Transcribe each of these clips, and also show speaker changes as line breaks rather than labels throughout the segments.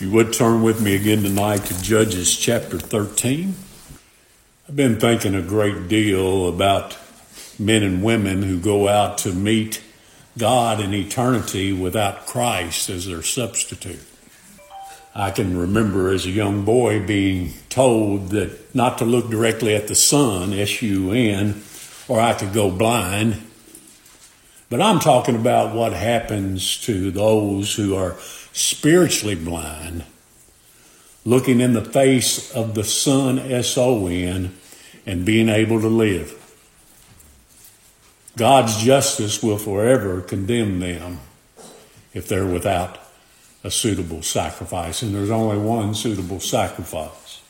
If you would turn with me again tonight to Judges chapter 13. I've been thinking a great deal about men and women who go out to meet God in eternity without Christ as their substitute. I can remember as a young boy being told that not to look directly at the sun, S U N, or I could go blind. But I'm talking about what happens to those who are spiritually blind, looking in the face of the Son, S O N, and being able to live. God's justice will forever condemn them if they're without a suitable sacrifice, and there's only one suitable sacrifice.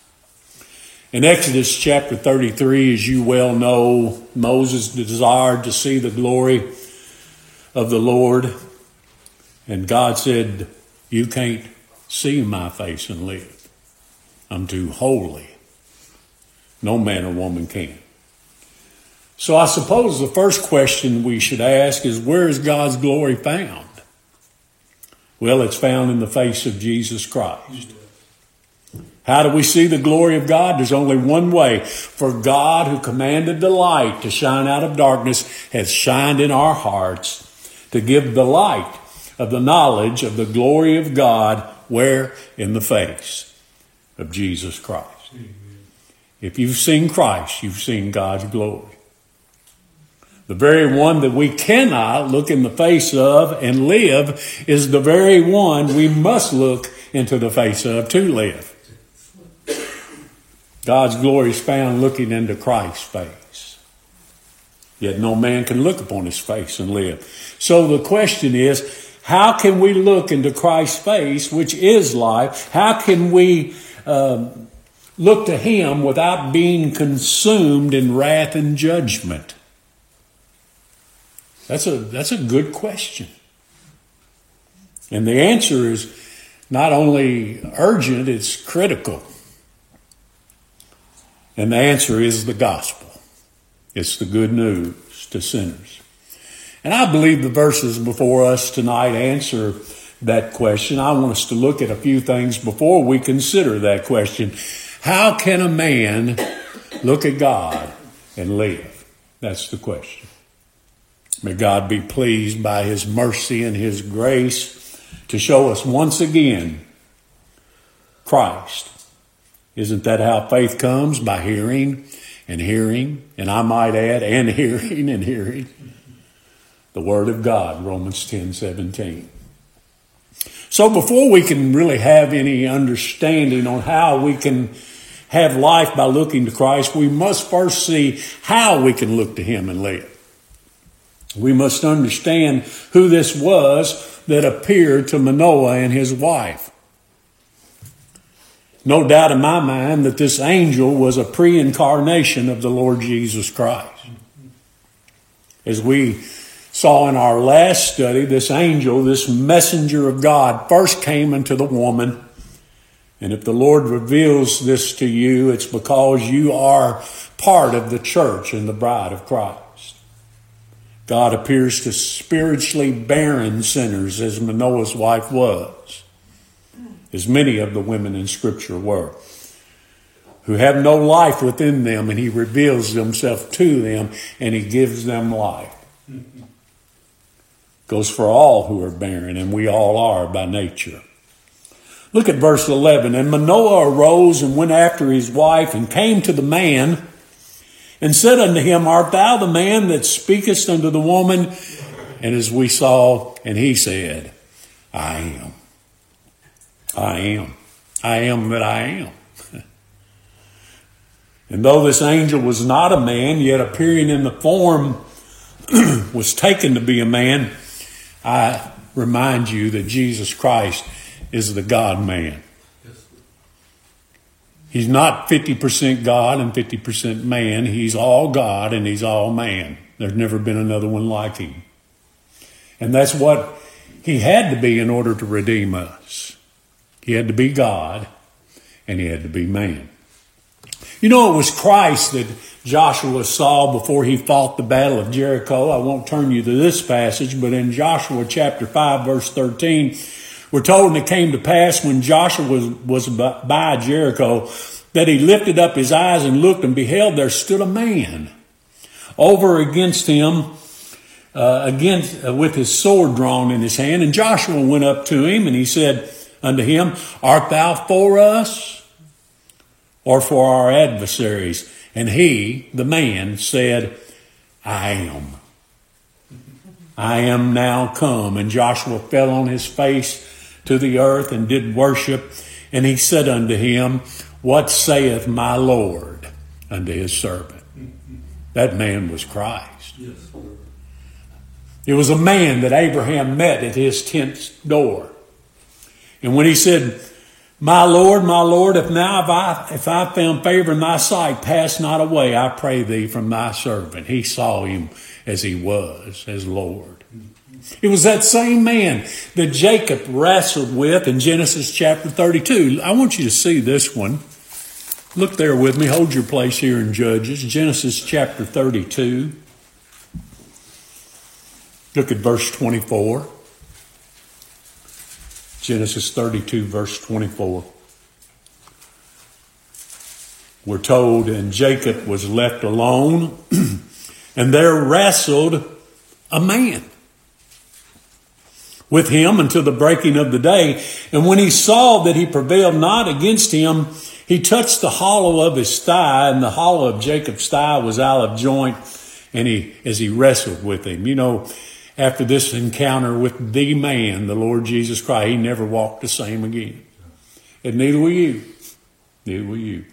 In Exodus chapter 33, as you well know, Moses desired to see the glory of the Lord, and God said, you can't see my face and live. I'm too holy. No man or woman can. So I suppose the first question we should ask is where is God's glory found? Well, it's found in the face of Jesus Christ. How do we see the glory of God? There's only one way. For God, who commanded the light to shine out of darkness, has shined in our hearts to give the light of the knowledge of the glory of God where? In the face of Jesus Christ. Amen. If you've seen Christ, you've seen God's glory. The very one that we cannot look in the face of and live is the very one we must look into the face of to live. God's glory is found looking into Christ's face. Yet no man can look upon his face and live. So the question is, how can we look into Christ's face, which is life? How can we um, look to Him without being consumed in wrath and judgment? That's a, that's a good question. And the answer is not only urgent, it's critical. And the answer is the gospel. It's the good news to sinners. And I believe the verses before us tonight answer that question. I want us to look at a few things before we consider that question. How can a man look at God and live? That's the question. May God be pleased by His mercy and His grace to show us once again Christ. Isn't that how faith comes? By hearing and hearing, and I might add, and hearing and hearing the Word of God, Romans 10 17. So before we can really have any understanding on how we can have life by looking to Christ, we must first see how we can look to Him and live. We must understand who this was that appeared to Manoah and his wife. No doubt in my mind that this angel was a pre incarnation of the Lord Jesus Christ. As we saw in our last study, this angel, this messenger of God, first came into the woman. And if the Lord reveals this to you, it's because you are part of the church and the bride of Christ. God appears to spiritually barren sinners, as Manoah's wife was, as many of the women in Scripture were, who have no life within them, and He reveals Himself to them and He gives them life goes for all who are barren, and we all are by nature. Look at verse 11. And Manoah arose and went after his wife and came to the man and said unto him, Art thou the man that speakest unto the woman? And as we saw, and he said, I am. I am. I am that I am. and though this angel was not a man, yet appearing in the form was taken to be a man, I remind you that Jesus Christ is the God man. He's not 50% God and 50% man. He's all God and he's all man. There's never been another one like him. And that's what he had to be in order to redeem us. He had to be God and he had to be man. You know, it was Christ that Joshua saw before he fought the battle of Jericho. I won't turn you to this passage, but in Joshua chapter 5, verse 13, We're told, and it came to pass when Joshua was, was by Jericho that he lifted up his eyes and looked and beheld there stood a man over against him, uh, against, uh, with his sword drawn in his hand. And Joshua went up to him and he said unto him, Art thou for us or for our adversaries? And he, the man, said, I am. I am now come. And Joshua fell on his face to the earth and did worship. And he said unto him, What saith my Lord unto his servant? That man was Christ. Yes. It was a man that Abraham met at his tent's door. And when he said, My Lord, my Lord, if now I, if I found favor in thy sight, pass not away, I pray thee, from thy servant. He saw him as he was, as Lord. It was that same man that Jacob wrestled with in Genesis chapter 32. I want you to see this one. Look there with me. Hold your place here in Judges. Genesis chapter 32. Look at verse 24. Genesis 32, verse 24. We're told, and Jacob was left alone, and there wrestled a man with him until the breaking of the day. And when he saw that he prevailed not against him, he touched the hollow of his thigh, and the hollow of Jacob's thigh was out of joint, and he as he wrestled with him. You know, after this encounter with the man, the Lord Jesus Christ, he never walked the same again. And neither will you. Neither will you.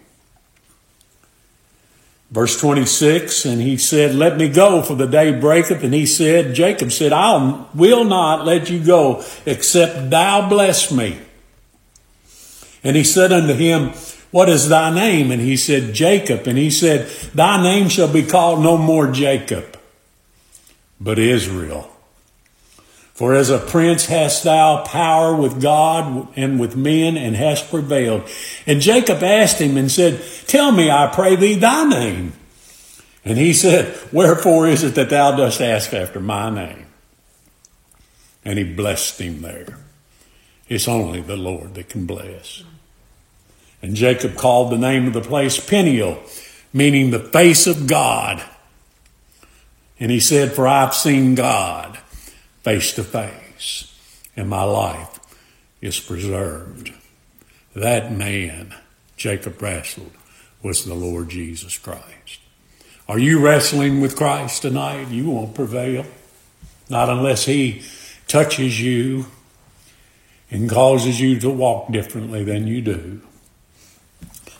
Verse 26, and he said, Let me go, for the day breaketh. And he said, Jacob said, I will not let you go, except thou bless me. And he said unto him, What is thy name? And he said, Jacob. And he said, Thy name shall be called no more Jacob, but Israel. For as a prince hast thou power with God and with men, and hast prevailed. And Jacob asked him and said, Tell me, I pray thee, thy name. And he said, Wherefore is it that thou dost ask after my name? And he blessed him there. It's only the Lord that can bless. And Jacob called the name of the place Peniel, meaning the face of God. And he said, For I've seen God face to face, and my life is preserved. That man, Jacob wrestled, was the Lord Jesus Christ. Are you wrestling with Christ tonight? You won't prevail. Not unless He touches you and causes you to walk differently than you do.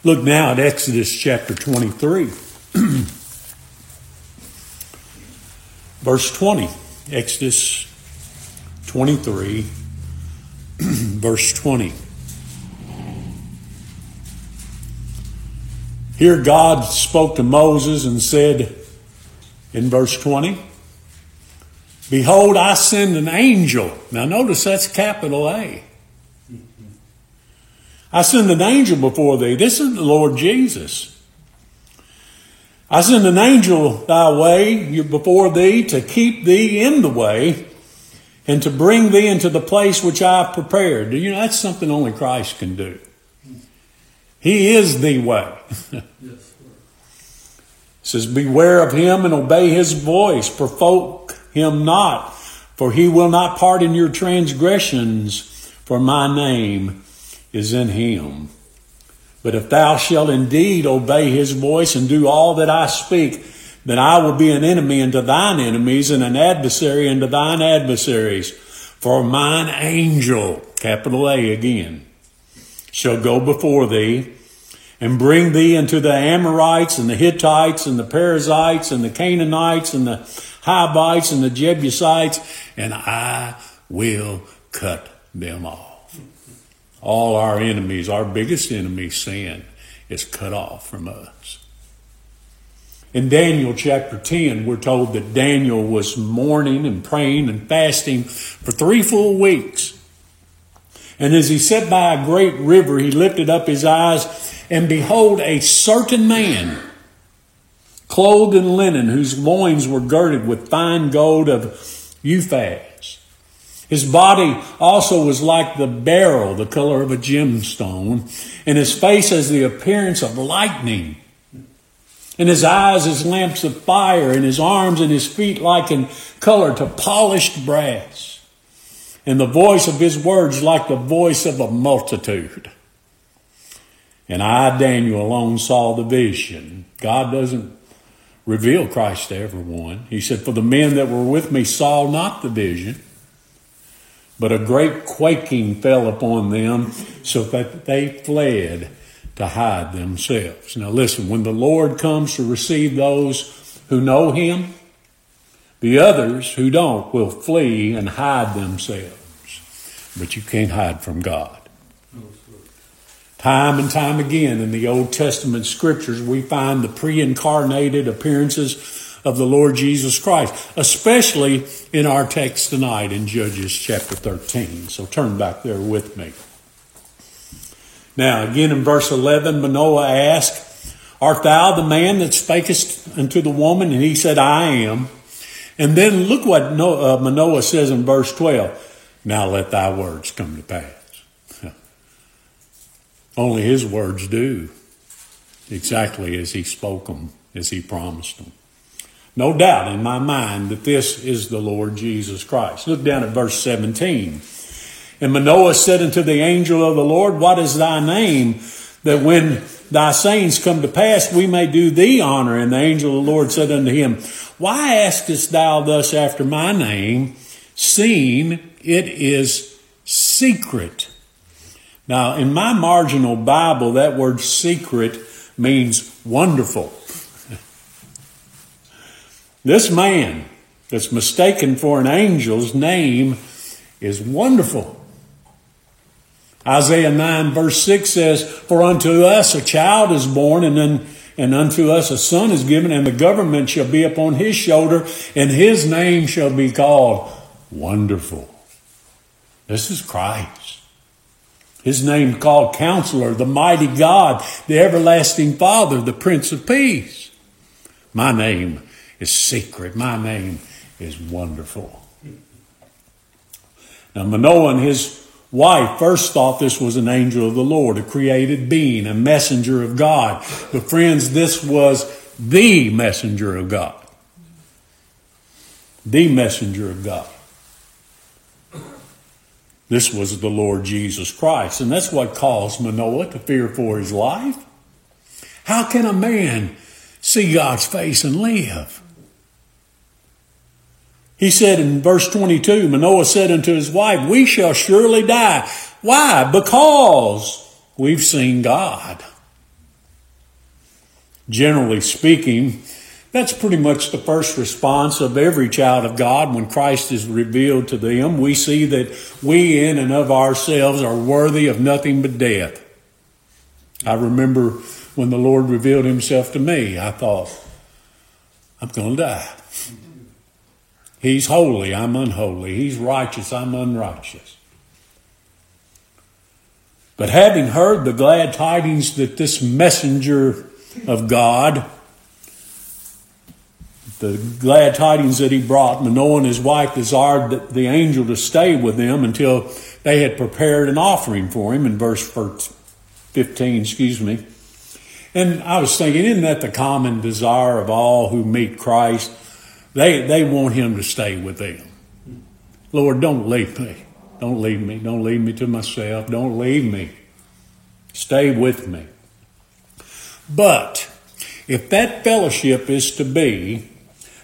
Look now at Exodus chapter 23, verse 20. Exodus 23, verse 20. Here God spoke to Moses and said in verse 20, Behold, I send an angel. Now notice that's capital A. I send an angel before thee. This is the Lord Jesus. I send an angel thy way before thee to keep thee in the way and to bring thee into the place which I have prepared. Do you know, that's something only Christ can do. He is the way. says, Beware of him and obey his voice. Provoke him not, for he will not pardon your transgressions, for my name is in him. But if thou shalt indeed obey his voice and do all that I speak, then I will be an enemy unto thine enemies and an adversary unto thine adversaries. For mine angel, capital A again, shall go before thee and bring thee into the Amorites and the Hittites and the Perizzites and the Canaanites and the Hivites and the Jebusites, and I will cut them off. All our enemies, our biggest enemy, sin, is cut off from us. In Daniel chapter 10, we're told that Daniel was mourning and praying and fasting for three full weeks. And as he sat by a great river, he lifted up his eyes, and behold, a certain man, clothed in linen, whose loins were girded with fine gold of Uphaz, His body also was like the beryl, the color of a gemstone, and his face has the appearance of lightning. And his eyes as lamps of fire, and his arms and his feet like in color to polished brass. And the voice of his words like the voice of a multitude. And I, Daniel, alone saw the vision. God doesn't reveal Christ to everyone. He said, For the men that were with me saw not the vision but a great quaking fell upon them so that they fled to hide themselves. Now listen, when the Lord comes to receive those who know him, the others who don't will flee and hide themselves. But you can't hide from God. Time and time again in the Old Testament scriptures, we find the pre incarnated appearances of the Lord Jesus Christ, especially in our text tonight in Judges chapter 13. So turn back there with me. Now, again in verse 11, Manoah asked, Art thou the man that spakest unto the woman? And he said, I am. And then look what uh, Manoah says in verse 12. Now let thy words come to pass. Only his words do exactly as he spoke them, as he promised them. No doubt in my mind that this is the Lord Jesus Christ. Look down at verse 17. And Manoah said unto the angel of the Lord, What is thy name? That when thy sayings come to pass, we may do thee honor. And the angel of the Lord said unto him, Why askest thou thus after my name, seeing it is secret? Now, in my marginal Bible, that word secret means wonderful. This man that's mistaken for an angel's name is wonderful. Isaiah 9 verse 6 says, For unto us a child is born and and unto us a son is given, and the government shall be upon his shoulder, and his name shall be called Wonderful. This is Christ. His name called Counselor, the Mighty God, the Everlasting Father, the Prince of Peace. My name is secret. My name is wonderful. Now, Manoah and his wife first thought this was an angel of the Lord, a created being, a messenger of God. But, friends, this was the messenger of God. The messenger of God. This was the Lord Jesus Christ. And that's what caused Manoah to fear for his life. How can a man see God's face and live? He said in verse 22, Manoah said unto his wife, We shall surely die. Why? Because we've seen God. Generally speaking, that's pretty much the first response of every child of God when Christ is revealed to them. We see that we in and of ourselves are worthy of nothing but death. I remember when the Lord revealed himself to me, I thought, I'm going to die. He's holy, I'm unholy. He's righteous, I'm unrighteous. But having heard the glad tidings that this messenger of God, the glad tidings that he brought, Manoah and his wife desired the angel to stay with them until they had prepared an offering for him in verse 15, excuse me. And I was thinking, isn't that the common desire of all who meet Christ? They, they want him to stay with them. Lord, don't leave me. Don't leave me. Don't leave me to myself. Don't leave me. Stay with me. But if that fellowship is to be,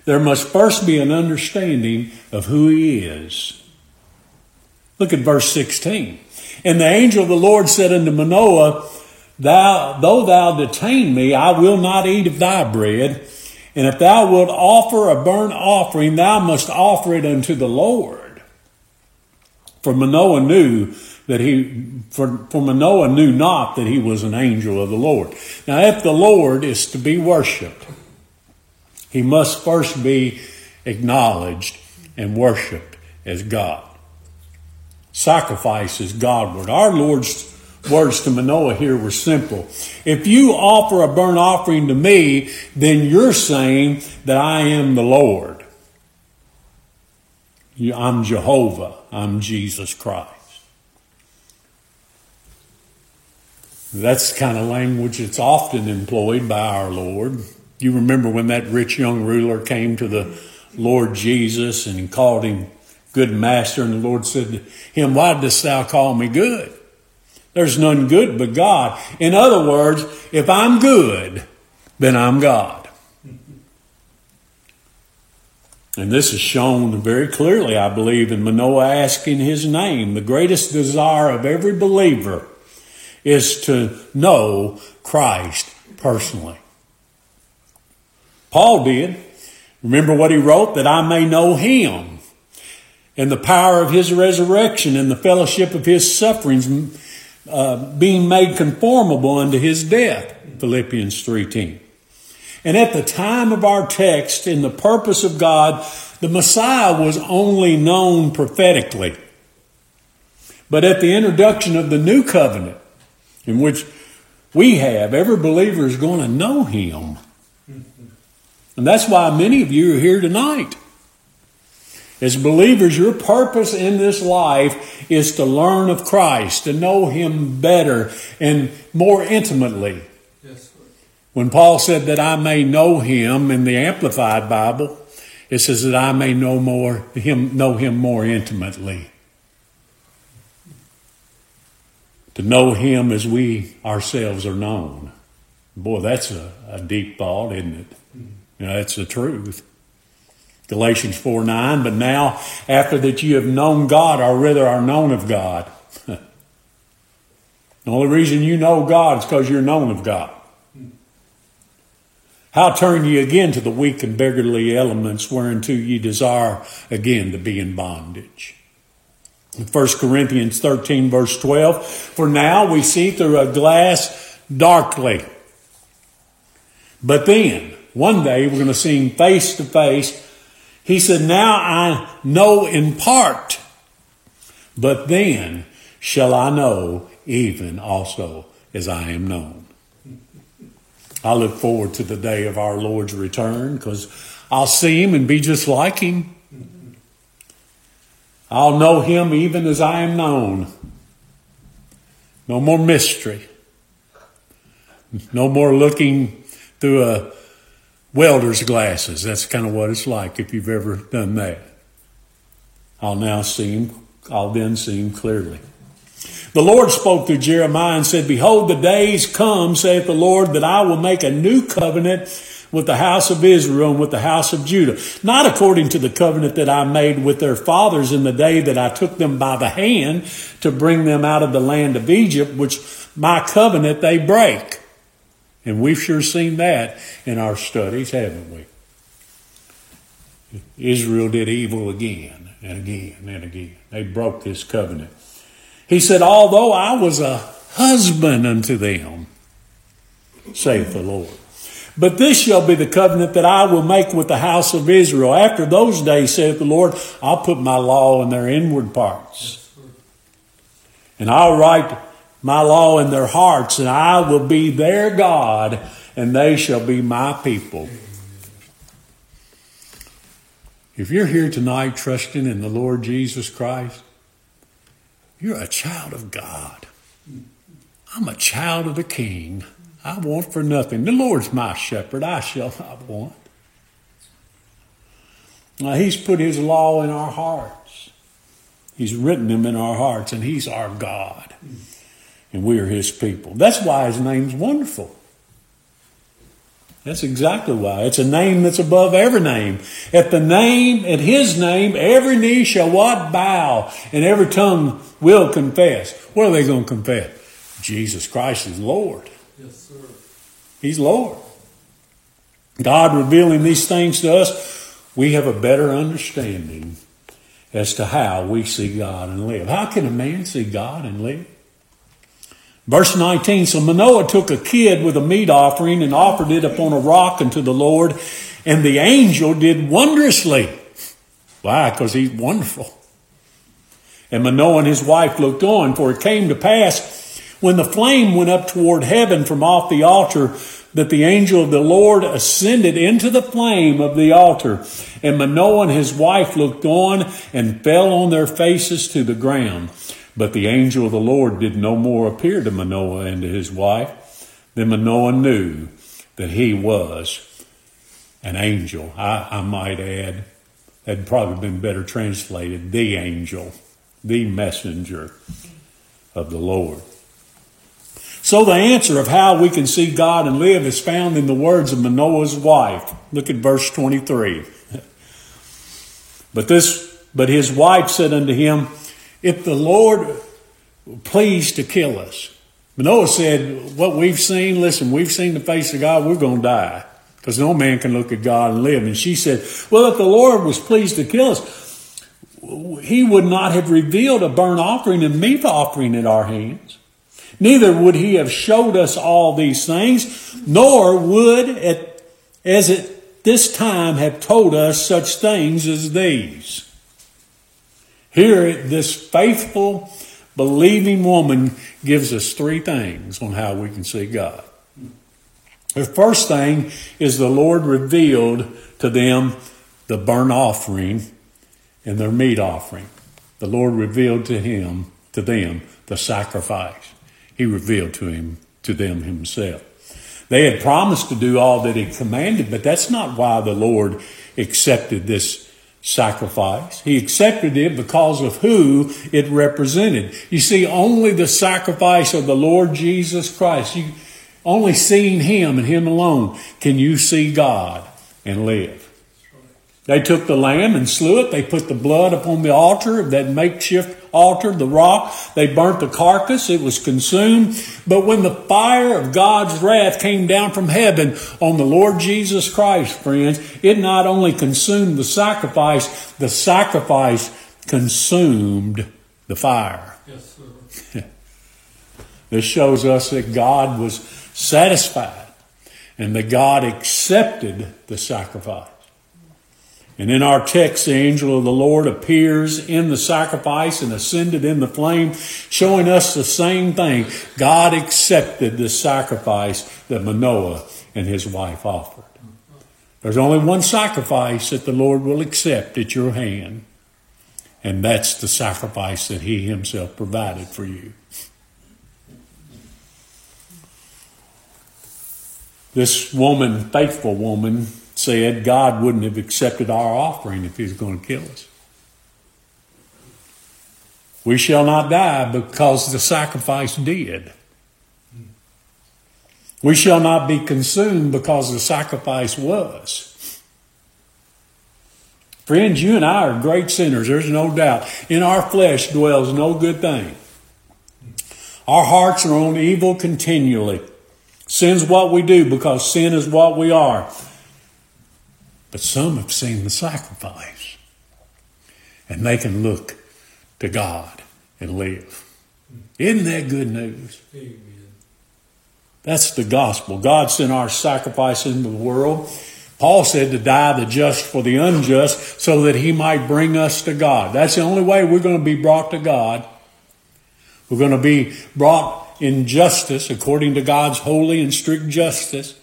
there must first be an understanding of who he is. Look at verse 16. And the angel of the Lord said unto Manoah, Thou, though thou detain me, I will not eat of thy bread. And if thou wilt offer a burnt offering, thou must offer it unto the Lord. For Manoah knew that he, for, for Manoah knew not that he was an angel of the Lord. Now, if the Lord is to be worshiped, he must first be acknowledged and worshiped as God. Sacrifice is Godward. Our Lord's words to Manoah here were simple. If you offer a burnt offering to me, then you're saying that I am the Lord. I'm Jehovah. I'm Jesus Christ. That's the kind of language that's often employed by our Lord. You remember when that rich young ruler came to the Lord Jesus and called him good master, and the Lord said to him, Why dost thou call me good? There's none good but God. In other words, if I'm good, then I'm God. And this is shown very clearly, I believe, in Manoah asking his name. The greatest desire of every believer is to know Christ personally. Paul did. Remember what he wrote? That I may know him and the power of his resurrection and the fellowship of his sufferings, uh, being made conformable unto his death. Philippians 3.10. And at the time of our text, in the purpose of God, the Messiah was only known prophetically. But at the introduction of the new covenant, in which we have, every believer is going to know him. And that's why many of you are here tonight. As believers, your purpose in this life is to learn of Christ, to know Him better and more intimately. When Paul said that I may know him in the Amplified Bible, it says that I may know more him know him more intimately. To know him as we ourselves are known. Boy, that's a, a deep thought, isn't it? Mm-hmm. You know, that's the truth. Galatians 4 9, but now after that you have known God, or rather are known of God. the only reason you know God is because you're known of God. How turn ye again to the weak and beggarly elements whereunto ye desire again to be in bondage? 1 Corinthians 13 verse 12, for now we see through a glass darkly. But then, one day we're going to see him face to face. He said, now I know in part, but then shall I know even also as I am known. I look forward to the day of our Lord's return because I'll see him and be just like him. I'll know him even as I am known. No more mystery. No more looking through a welder's glasses. That's kind of what it's like if you've ever done that. I'll now see him. I'll then see him clearly. The Lord spoke through Jeremiah and said, Behold, the days come, saith the Lord, that I will make a new covenant with the house of Israel and with the house of Judah, not according to the covenant that I made with their fathers in the day that I took them by the hand to bring them out of the land of Egypt, which my covenant they break. And we've sure seen that in our studies, haven't we? Israel did evil again and again and again. They broke this covenant. He said, Although I was a husband unto them, saith the Lord. But this shall be the covenant that I will make with the house of Israel. After those days, saith the Lord, I'll put my law in their inward parts. And I'll write my law in their hearts, and I will be their God, and they shall be my people. If you're here tonight trusting in the Lord Jesus Christ, you're a child of God. I'm a child of the King. I want for nothing. The Lord's my shepherd. I shall not want. Now, He's put His law in our hearts. He's written them in our hearts, and He's our God. And we are His people. That's why His name's wonderful. That's exactly why. It's a name that's above every name. At the name, at his name, every knee shall what? Bow, and every tongue will confess. What are they going to confess? Jesus Christ is Lord. Yes, sir. He's Lord. God revealing these things to us, we have a better understanding as to how we see God and live. How can a man see God and live? Verse 19 So Manoah took a kid with a meat offering and offered it upon a rock unto the Lord, and the angel did wondrously. Why? Because he's wonderful. And Manoah and his wife looked on, for it came to pass when the flame went up toward heaven from off the altar that the angel of the Lord ascended into the flame of the altar, and Manoah and his wife looked on and fell on their faces to the ground. But the angel of the Lord did no more appear to Manoah and to his wife. Then Manoah knew that he was an angel. I, I might add, had probably been better translated, the angel, the messenger of the Lord. So the answer of how we can see God and live is found in the words of Manoah's wife. Look at verse 23. But this, but his wife said unto him, If the Lord pleased to kill us. Manoah said, What we've seen, listen, we've seen the face of God, we're going to die. Because no man can look at God and live. And she said, Well, if the Lord was pleased to kill us, he would not have revealed a burnt offering and meat offering at our hands. Neither would he have showed us all these things, nor would, at, as at this time, have told us such things as these. Here, this faithful, believing woman gives us three things on how we can see God. The first thing is the Lord revealed to them the burnt offering and their meat offering. The Lord revealed to him, to them, the sacrifice. He revealed to him, to them himself. They had promised to do all that he commanded, but that's not why the Lord accepted this sacrifice. He accepted it because of who it represented. You see, only the sacrifice of the Lord Jesus Christ, you, only seeing him and him alone, can you see God and live. They took the lamb and slew it. They put the blood upon the altar, of that makeshift altar, the rock. They burnt the carcass. It was consumed. But when the fire of God's wrath came down from heaven on the Lord Jesus Christ, friends, it not only consumed the sacrifice, the sacrifice consumed the fire. Yes, sir. this shows us that God was satisfied and that God accepted the sacrifice. And in our text, the angel of the Lord appears in the sacrifice and ascended in the flame, showing us the same thing. God accepted the sacrifice that Manoah and his wife offered. There's only one sacrifice that the Lord will accept at your hand, and that's the sacrifice that He Himself provided for you. This woman, faithful woman, said God wouldn't have accepted our offering if He was going to kill us. We shall not die because the sacrifice did. We shall not be consumed because the sacrifice was. Friends, you and I are great sinners, there's no doubt. In our flesh dwells no good thing. Our hearts are on evil continually. Sin's what we do because sin is what we are. But some have seen the sacrifice and they can look to God and live. Isn't that good news? Amen. That's the gospel. God sent our sacrifice into the world. Paul said to die the just for the unjust so that he might bring us to God. That's the only way we're going to be brought to God. We're going to be brought in justice according to God's holy and strict justice.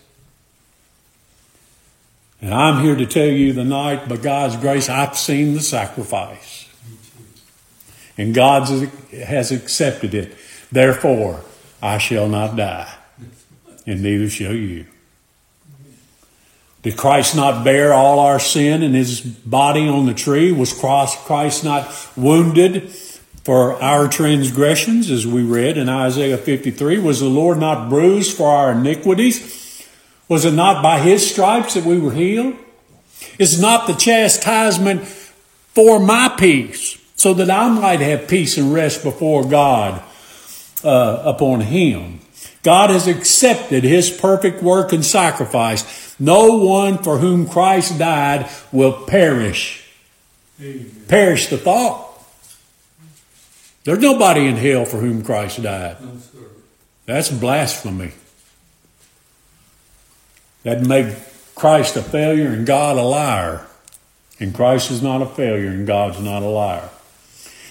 And I'm here to tell you tonight, by God's grace, I've seen the sacrifice. And God has accepted it. Therefore, I shall not die, and neither shall you. Did Christ not bear all our sin in his body on the tree? Was Christ not wounded for our transgressions, as we read in Isaiah 53? Was the Lord not bruised for our iniquities? Was it not by his stripes that we were healed? Is not the chastisement for my peace, so that I might have peace and rest before God uh, upon him? God has accepted his perfect work and sacrifice. No one for whom Christ died will perish. Amen. Perish the thought. There's nobody in hell for whom Christ died. That's blasphemy. That made Christ a failure and God a liar. And Christ is not a failure and God's not a liar.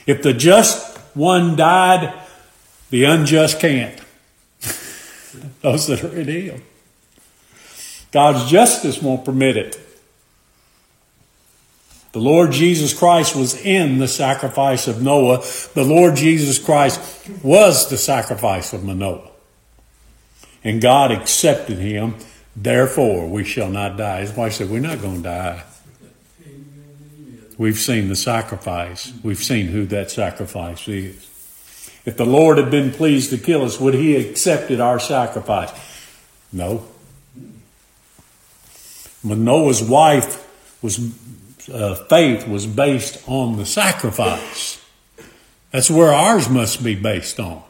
If the just one died, the unjust can't. Those that are in him. God's justice won't permit it. The Lord Jesus Christ was in the sacrifice of Noah. The Lord Jesus Christ was the sacrifice of Manoah. And God accepted him. Therefore, we shall not die. His wife said, We're not going to die. We've seen the sacrifice. We've seen who that sacrifice is. If the Lord had been pleased to kill us, would he have accepted our sacrifice? No. Manoah's wife was uh, faith was based on the sacrifice. That's where ours must be based on.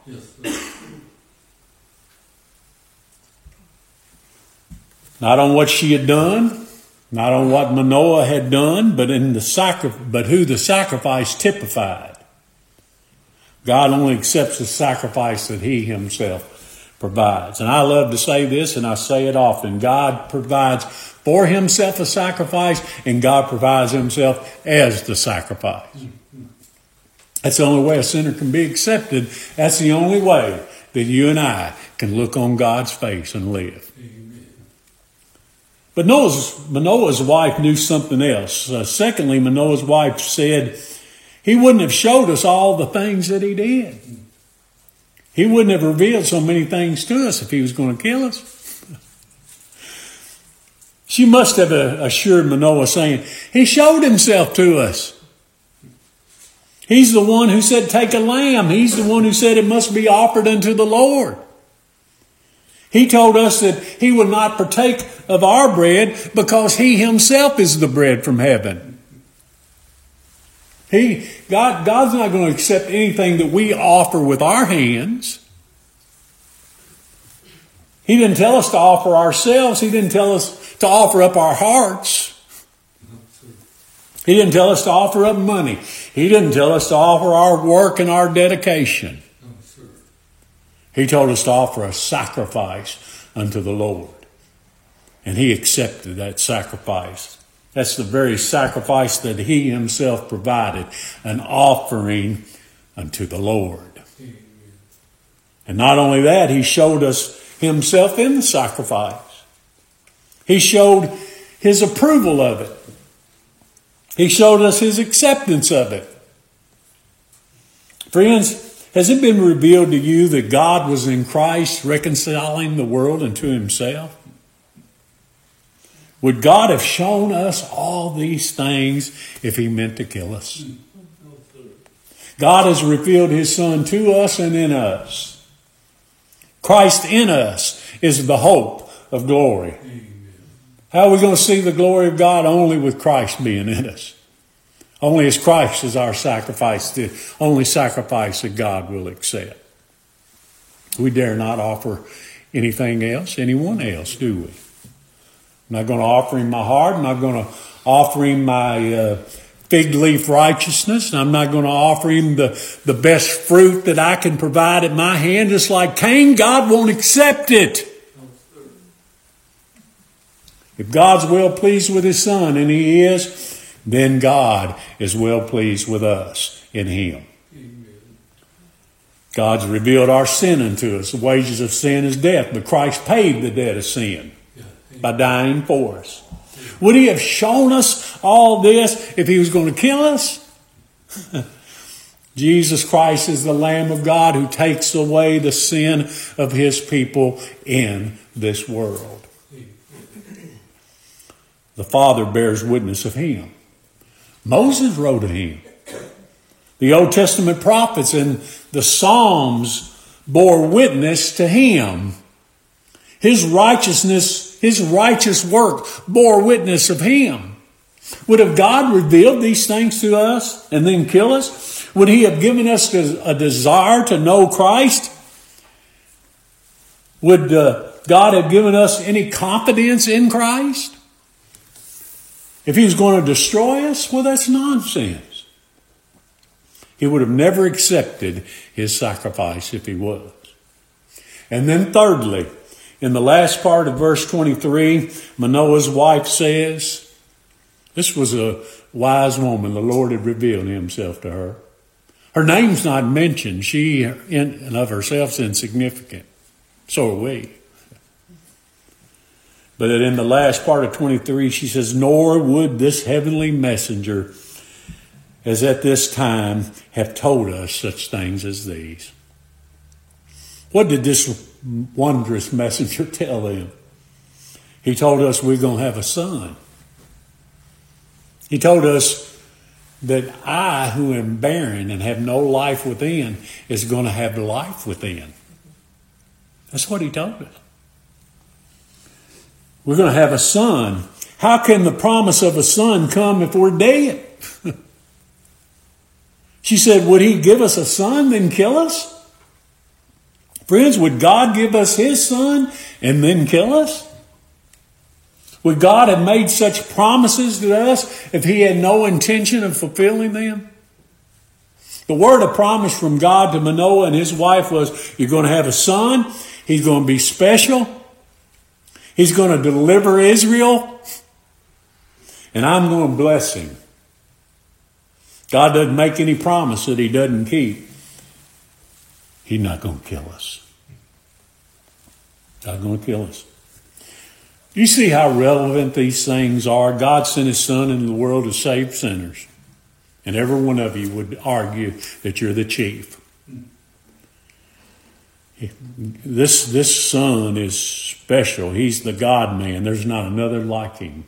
Not on what she had done, not on what Manoah had done, but in the sacri- but who the sacrifice typified. God only accepts the sacrifice that He Himself provides. And I love to say this, and I say it often God provides for himself a sacrifice, and God provides himself as the sacrifice. That's the only way a sinner can be accepted. That's the only way that you and I can look on God's face and live. But Noah's, Manoah's wife knew something else. Uh, secondly, Manoah's wife said, He wouldn't have showed us all the things that He did. He wouldn't have revealed so many things to us if He was going to kill us. She must have assured Manoah, saying, He showed himself to us. He's the one who said, Take a lamb. He's the one who said it must be offered unto the Lord. He told us that He would not partake of our bread because He Himself is the bread from heaven. He, God, God's not going to accept anything that we offer with our hands. He didn't tell us to offer ourselves. He didn't tell us to offer up our hearts. He didn't tell us to offer up money. He didn't tell us to offer our work and our dedication. He told us to offer a sacrifice unto the Lord. And he accepted that sacrifice. That's the very sacrifice that he himself provided, an offering unto the Lord. And not only that, he showed us himself in the sacrifice. He showed his approval of it. He showed us his acceptance of it. Friends, has it been revealed to you that God was in Christ reconciling the world unto himself? Would God have shown us all these things if he meant to kill us? God has revealed his Son to us and in us. Christ in us is the hope of glory. How are we going to see the glory of God? Only with Christ being in us. Only as Christ is our sacrifice, the only sacrifice that God will accept. We dare not offer anything else, anyone else, do we? I'm not going to offer him my heart. I'm not going to offer him my uh, fig leaf righteousness. I'm not going to offer him the, the best fruit that I can provide at my hand. Just like Cain, God won't accept it. If God's well pleased with his son, and he is, then God is well pleased with us in him. God's revealed our sin unto us. The wages of sin is death, but Christ paid the debt of sin by dying for us. Would he have shown us all this if he was going to kill us? Jesus Christ is the Lamb of God who takes away the sin of his people in this world. The Father bears witness of him. Moses wrote of him. The Old Testament prophets and the Psalms bore witness to him. His righteousness, his righteous work bore witness of him. Would have God revealed these things to us and then kill us? Would he have given us a desire to know Christ? Would uh, God have given us any confidence in Christ? If he's going to destroy us, well, that's nonsense. He would have never accepted his sacrifice if he was. And then, thirdly, in the last part of verse 23, Manoah's wife says, This was a wise woman. The Lord had revealed himself to her. Her name's not mentioned. She, in and of herself, is insignificant. So are we. But in the last part of 23, she says, Nor would this heavenly messenger, as at this time, have told us such things as these. What did this wondrous messenger tell them? He told us we're going to have a son. He told us that I, who am barren and have no life within, is going to have life within. That's what he told us. We're going to have a son. How can the promise of a son come if we're dead? she said, Would he give us a son, then kill us? Friends, would God give us his son and then kill us? Would God have made such promises to us if he had no intention of fulfilling them? The word of promise from God to Manoah and his wife was, You're going to have a son. He's going to be special. He's going to deliver Israel. And I'm going to bless him. God doesn't make any promise that he doesn't keep. He's not going to kill us. God's going to kill us. You see how relevant these things are? God sent his son into the world to save sinners. And every one of you would argue that you're the chief. This, this son is special. He's the God man. There's not another like him.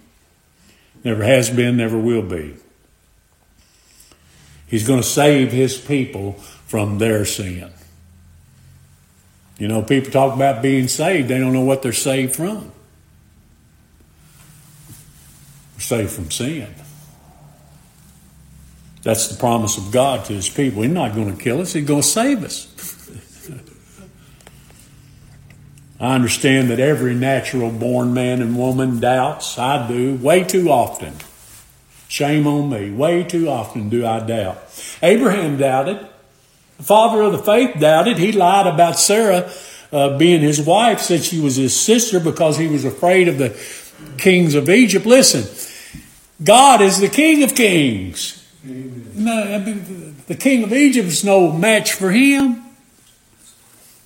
Never has been, never will be. He's going to save his people from their sin. You know, people talk about being saved, they don't know what they're saved from. We're saved from sin. That's the promise of God to his people. He's not going to kill us, he's going to save us. I understand that every natural born man and woman doubts. I do way too often. Shame on me. Way too often do I doubt. Abraham doubted. The father of the faith doubted. He lied about Sarah uh, being his wife, said she was his sister because he was afraid of the kings of Egypt. Listen, God is the king of kings. No, the king of Egypt is no match for him.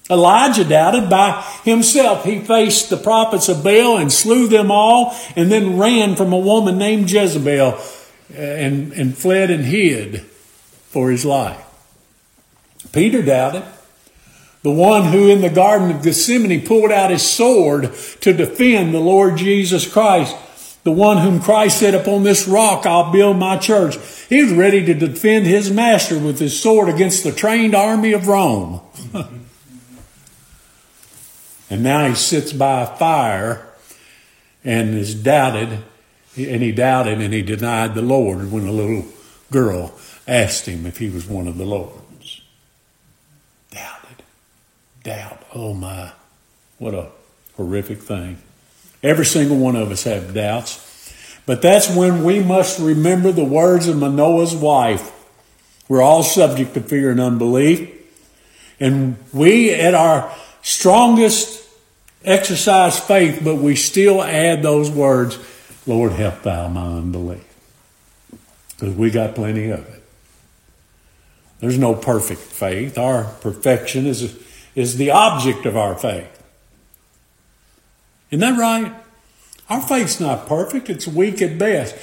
Elijah doubted by himself. He faced the prophets of Baal and slew them all and then ran from a woman named Jezebel uh, and, and fled and hid for his life. Peter doubted. The one who in the Garden of Gethsemane pulled out his sword to defend the Lord Jesus Christ. The one whom Christ said, Upon this rock I'll build my church. He was ready to defend his master with his sword against the trained army of Rome. And now he sits by a fire and is doubted, and he doubted and he denied the Lord when a little girl asked him if he was one of the Lord's. Doubted. Doubt. Oh my. What a horrific thing. Every single one of us have doubts. But that's when we must remember the words of Manoah's wife. We're all subject to fear and unbelief. And we, at our strongest exercise faith, but we still add those words, Lord, help thou my unbelief. Because we got plenty of it. There's no perfect faith. Our perfection is, is the object of our faith. Isn't that right? Our faith's not perfect, it's weak at best,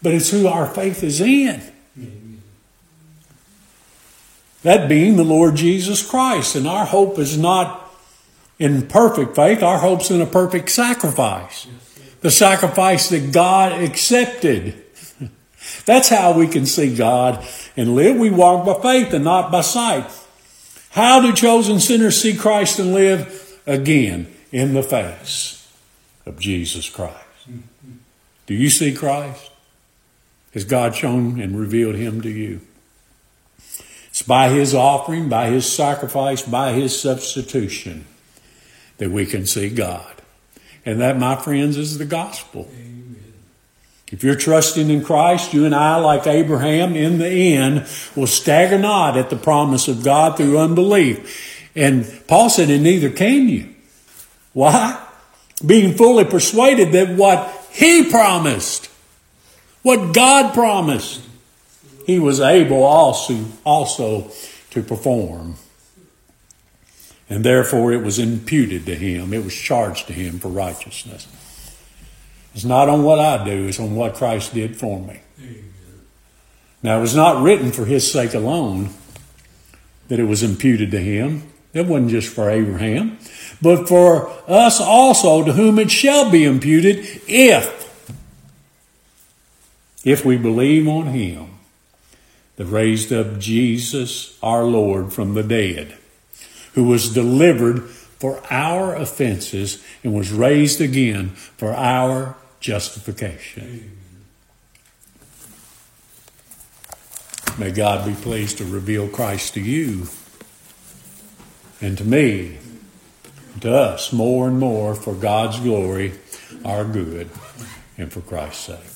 but it's who our faith is in. That being the Lord Jesus Christ. And our hope is not in perfect faith, our hope's in a perfect sacrifice. The sacrifice that God accepted. That's how we can see God and live. We walk by faith and not by sight. How do chosen sinners see Christ and live? Again, in the face of Jesus Christ. Do you see Christ? Has God shown and revealed him to you? It's by his offering, by his sacrifice, by his substitution that we can see God. And that, my friends, is the gospel. Amen. If you're trusting in Christ, you and I, like Abraham, in the end, will stagger not at the promise of God through unbelief. And Paul said, and neither can you. Why? Being fully persuaded that what he promised, what God promised, he was able also, also to perform and therefore it was imputed to him, it was charged to him for righteousness. It's not on what I do, it's on what Christ did for me. Now, it was not written for his sake alone that it was imputed to him. It wasn't just for Abraham, but for us also, to whom it shall be imputed if, if we believe on him that raised up Jesus our Lord from the dead, who was delivered for our offenses and was raised again for our justification. May God be pleased to reveal Christ to you and to me, to us, more and more for God's glory, our good, and for Christ's sake.